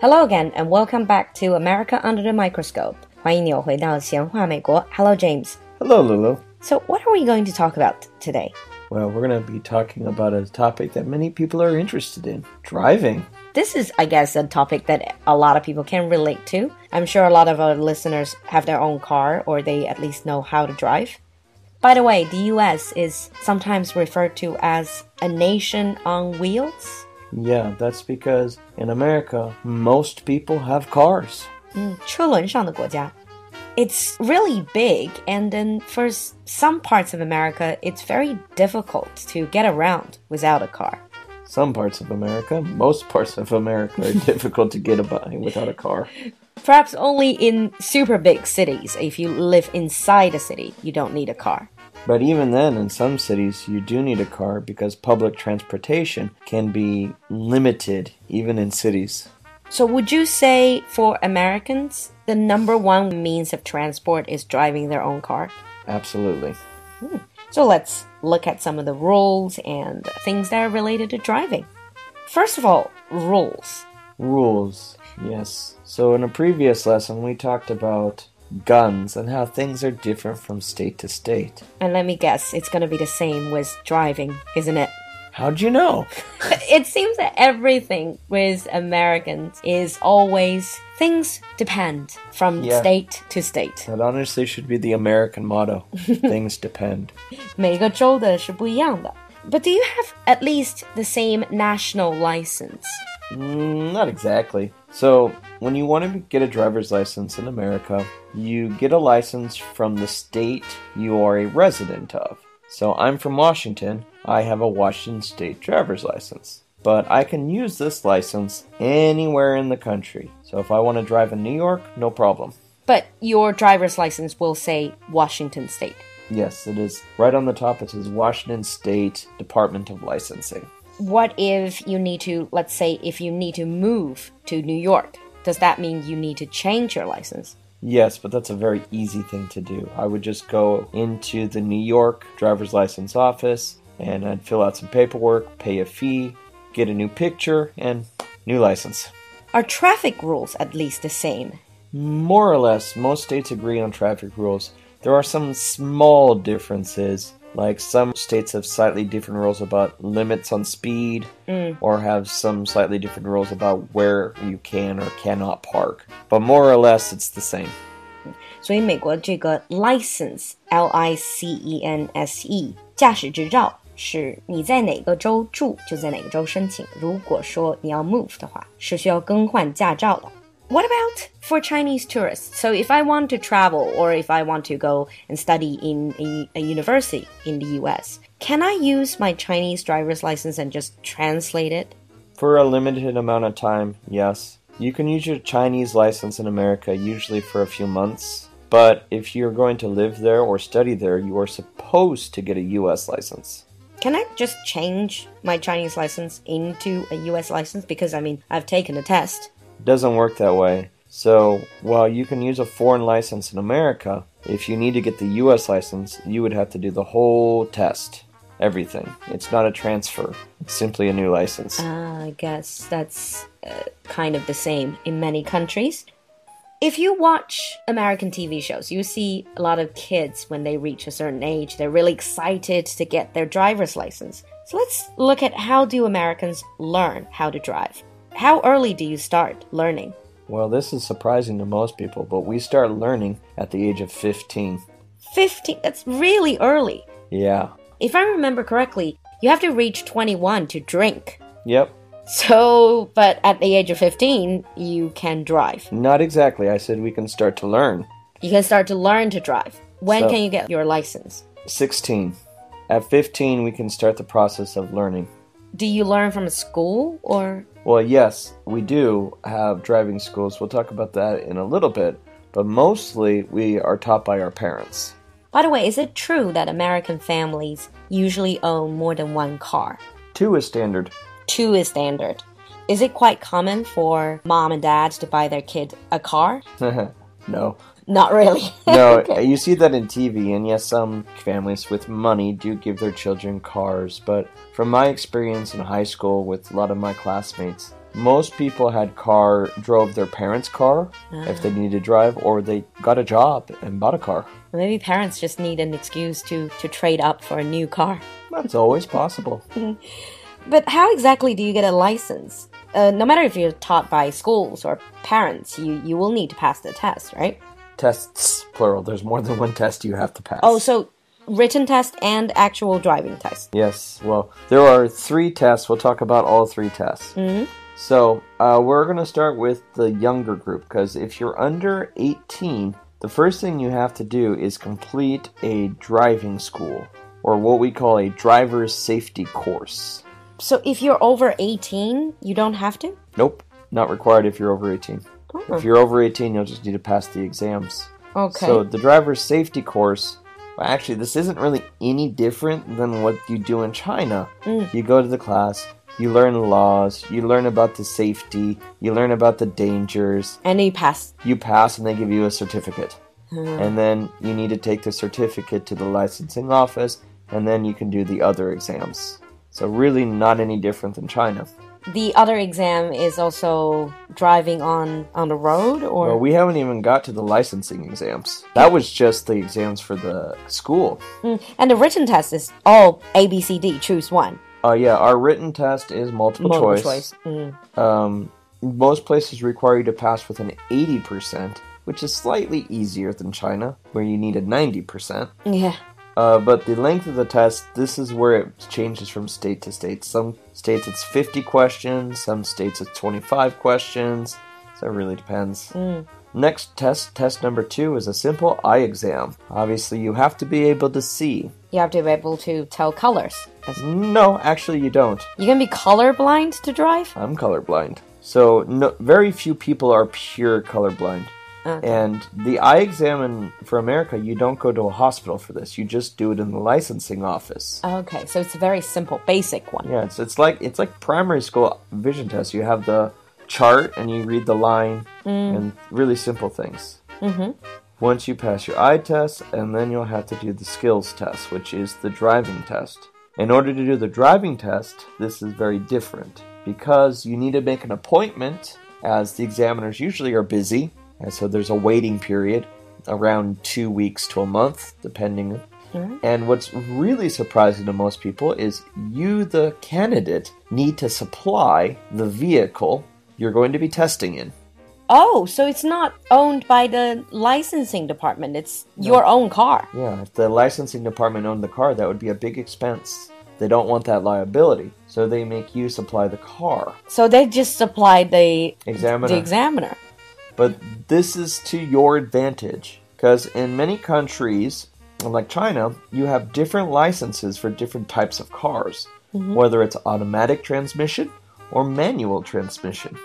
Hello again, and welcome back to America Under the Microscope. 欢迎你又回到闲话美国. Hello, James. Hello, Lulu. So, what are we going to talk about today? Well, we're going to be talking about a topic that many people are interested in driving. This is, I guess, a topic that a lot of people can relate to. I'm sure a lot of our listeners have their own car or they at least know how to drive. By the way, the US is sometimes referred to as a nation on wheels. Yeah, that's because in America, most people have cars. 嗯，车轮上的国家。It's really big, and then for some parts of America, it's very difficult to get around without a car. Some parts of America, most parts of America are difficult to get by without a car. Perhaps only in super big cities. If you live inside a city, you don't need a car. But even then, in some cities, you do need a car because public transportation can be limited, even in cities. So, would you say for Americans, the number one means of transport is driving their own car? Absolutely. Hmm. So, let's look at some of the rules and things that are related to driving. First of all, rules. Rules, yes. So, in a previous lesson, we talked about guns and how things are different from state to state. And let me guess, it's going to be the same with driving, isn't it? How'd you know? it seems that everything with Americans is always things depend from Yeah. state to state. That honestly should be the American motto. things depend. 每个州的是不一样的. But do you have at least the same national license? Mm, not exactly. So, when you want to get a driver's license in America, you get a license from the state you are a resident of. So, I'm from Washington. I have a Washington state driver's license. But I can use this license anywhere in the country. So, if I want to drive in New York, no problem. But your driver's license will say Washington State. Yes, it is right on the top. It says Washington State Department of Licensing. What if you need to, let's say, if you need to move to New York? Does that mean you need to change your license? Yes, but that's a very easy thing to do. I would just go into the New York driver's license office and I'd fill out some paperwork, pay a fee, get a new picture, and new license. Are traffic rules at least the same? More or less, most states agree on traffic rules. There are some small differences, like some states have slightly different rules about limits on speed, or have some slightly different rules about where you can or cannot park. But more or less, it's the same. 所以美国这个 license L I C E N S E 驾驶执照是你在哪个州住就在哪个州申请。如果说你要 move 的话，是需要更换驾照的。 What about for Chinese tourists? So if I want to travel or if I want to go and study in a, a university in the US, can I use my Chinese driver's license and just translate it? For a limited amount of time, yes. You can use your Chinese license in America usually for a few months, but if you're going to live there or study there, you are supposed to get a US license. Can I just change my Chinese license into a US license? Because I mean, I've taken a test. Doesn't work that way. So, while you can use a foreign license in America, if you need to get the US license, you would have to do the whole test. Everything. It's not a transfer, it's simply a new license. Uh, I guess that's uh, kind of the same in many countries. If you watch American TV shows, you see a lot of kids when they reach a certain age, they're really excited to get their driver's license. So let's look at how do Americans learn how to drive? How early do you start learning? Well, this is surprising to most people, but we start learning at the age of 15. 15, that's really early. Yeah. If I remember correctly, you have to reach 21 to drink. Yep. So, but at the age of 15, you can drive. Not exactly. I said we can start to learn. You can start to learn to drive. When So- can you get your license? 16. At 15, we can start the process of learning. Do you learn from a school or? Well, yes, we do have driving schools. We'll talk about that in a little bit, but mostly we are taught by our parents. By the way, is it true that American families usually own more than one car? Two is standard. Two is standard. Is it quite common for mom and dad to buy their kid a car? no. Not really. No, Okay. you see that in TV, and yes, some families with money do give their children cars, but from my experience in high school with a lot of my classmates, Most people had car drove their parents' car if they needed to drive, or they got a job and bought a car. Maybe parents just need an excuse to to trade up for a new car. That's always possible. But how exactly do you get a license? Uh, no matter if you're taught by schools or parents, you you will need to pass the test, right? Tests, plural. There's more than one test you have to pass. Oh, so written test and actual driving test. Yes, well, there are three tests. We'll talk about all three tests. So, uh, we're going to start with the younger group because if you're under 18, the first thing you have to do is complete a driving school or what we call a driver's safety course. So if you're over 18, you don't have to? Nope, not required if you're over 18. If you're over 18, you'll just need to pass the exams. Okay. So the driver's safety course, well, actually, this isn't really any different than what you do in China. Mm. You go to the class, you learn the laws, you learn about the safety, you learn about the dangers, and you pass. you pass, and they give you a certificate. And then you need to take the certificate to the licensing office, and then you can do the other exams. So, really, not any different than China. The other exam is also driving on on the road or Well, we haven't even got to the licensing exams. That was just the exams for the school. Mm, and the written test is all A B C D choose one. Uh, yeah, our written test is multiple, Multiple choice. choice. Mm. Um, most places require you to pass with an 80%, which is slightly easier than China, where you need a 90%. Yeah. Uh, but the length of the test, this is where it changes from state to state. Some states it's 50 questions, some states it's 25 questions. So it really depends. Next test, test number two, is a simple eye exam. Obviously, you have to be able to see. You have to be able to tell colors. No, actually, you don't. You can be colorblind to drive? I'm colorblind. So, no, very few people are pure colorblind. Okay. And the eye exam in, for America, you don't go to a hospital for this. You just do it in the licensing office. Okay, so it's a very simple, basic one. Yeah, it's it's like it's like primary school vision test. You have the chart and you read the line and really simple things. Mm-hmm. Once you pass your eye test, and then you'll have to do the skills test, which is the driving test. In order to do the driving test, this is very different because you need to make an appointment, as the examiners usually are busy, and so there's a waiting period around two weeks to a month, depending. Mm-hmm. And what's really surprising to most people is you, the candidate, need to supply the vehicle you're going to be testing in. Oh, so it's not owned by the licensing department. It's your own car. Yeah, if the licensing department owned the car, that would be a big expense. They don't want that liability, so they make you supply the car. So they just supply the Examiner. the examiner. But this is to your advantage, because in many countries, like China, you have different licenses for different types of cars, whether it's automatic transmission or manual transmission.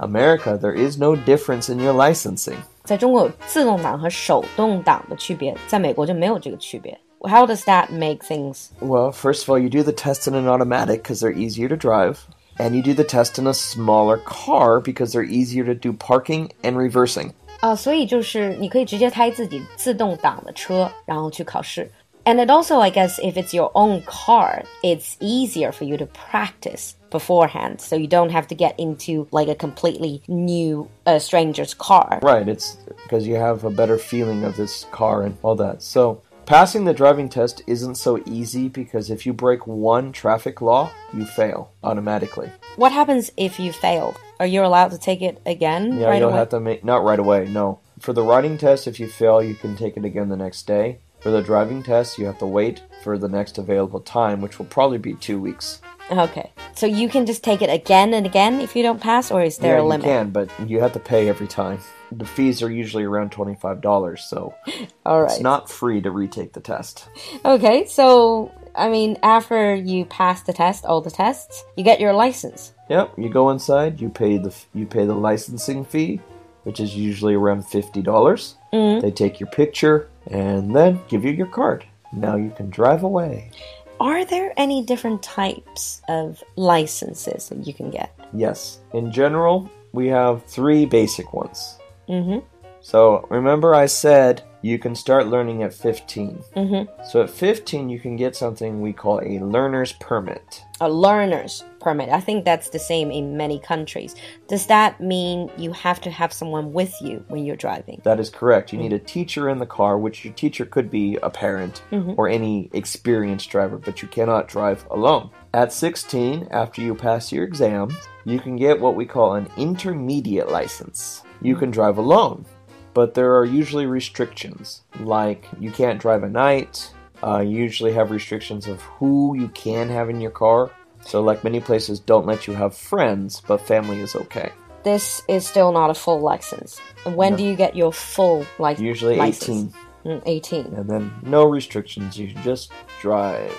America, there is no difference in your licensing. 在中国有自动挡和手动挡的区别，在美国就没有这个区别。How does that make things? Well, first of all, you do the test in an automatic because they're easier to drive. And you do the test in a smaller car because they're easier to do parking and reversing. 啊，所以就是你可以直接开自己自动挡的车，然后去考试。And it also, I guess, if it's your own car, it's easier for you to practice beforehand, so you don't have to get into like a completely new uh, stranger's car. Right, it's because you have a better feeling of this car and all that. So, passing the driving test isn't so easy because if you break one traffic law, you fail automatically. What happens if you fail? Are you allowed to take it again Yeah, right you'll away? have to make not right away, no. For the writing test, if you fail, you can take it again the next day. For the driving test, you have to wait for the next available time, which will probably be two weeks. Okay, so you can just take it again and again if you don't pass, or is there yeah, a limit? you can, but you have to pay every time. The fees are usually around twenty-five dollars, so All right. it's not free to retake the test. Okay, so I mean, after you pass the test, all the tests, you get your license. Yep, you go inside, you pay the you pay the licensing fee, which is usually around fifty dollars. Mm-hmm. They take your picture and then give you your card. Now you can drive away. Are there any different types of licenses that you can get? Yes, in general, we have three basic ones. Mm-hmm. So remember, I said you can start learning at 15. Mm-hmm. So at 15, you can get something we call a learner's permit. A learner's permit. I think that's the same in many countries. Does that mean you have to have someone with you when you're driving? That is correct. You need a teacher in the car, which your teacher could be a parent or any experienced driver, but you cannot drive alone. At 16, after you pass your exam, you can get what we call an intermediate license. You can drive alone, but there are usually restrictions, like you can't drive at night. Uh, you usually have restrictions of who you can have in your car. So, like many places, don't let you have friends, but family is okay. This is still not a full license. When do you get your full license? Usually license? 18. Mm, 18. and then no restrictions. You can just drive.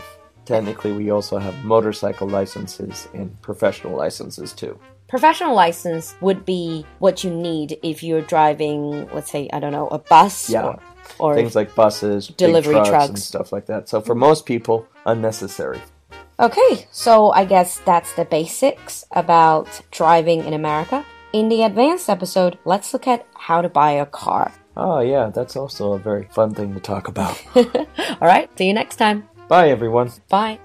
Technically, we also have motorcycle licenses and professional licenses too. Professional license would be what you need if you're driving, let's say, I don't know, a bus Yeah. or, or Things like buses, Delivery big trucks, and trucks. stuff like that. So for most people, unnecessary. Okay, so I guess that's the basics about driving in America. In the advanced episode, let's look at how to buy a car. Oh yeah, that's also a very fun thing to talk about. All right, see you next time. Bye everyone. Bye.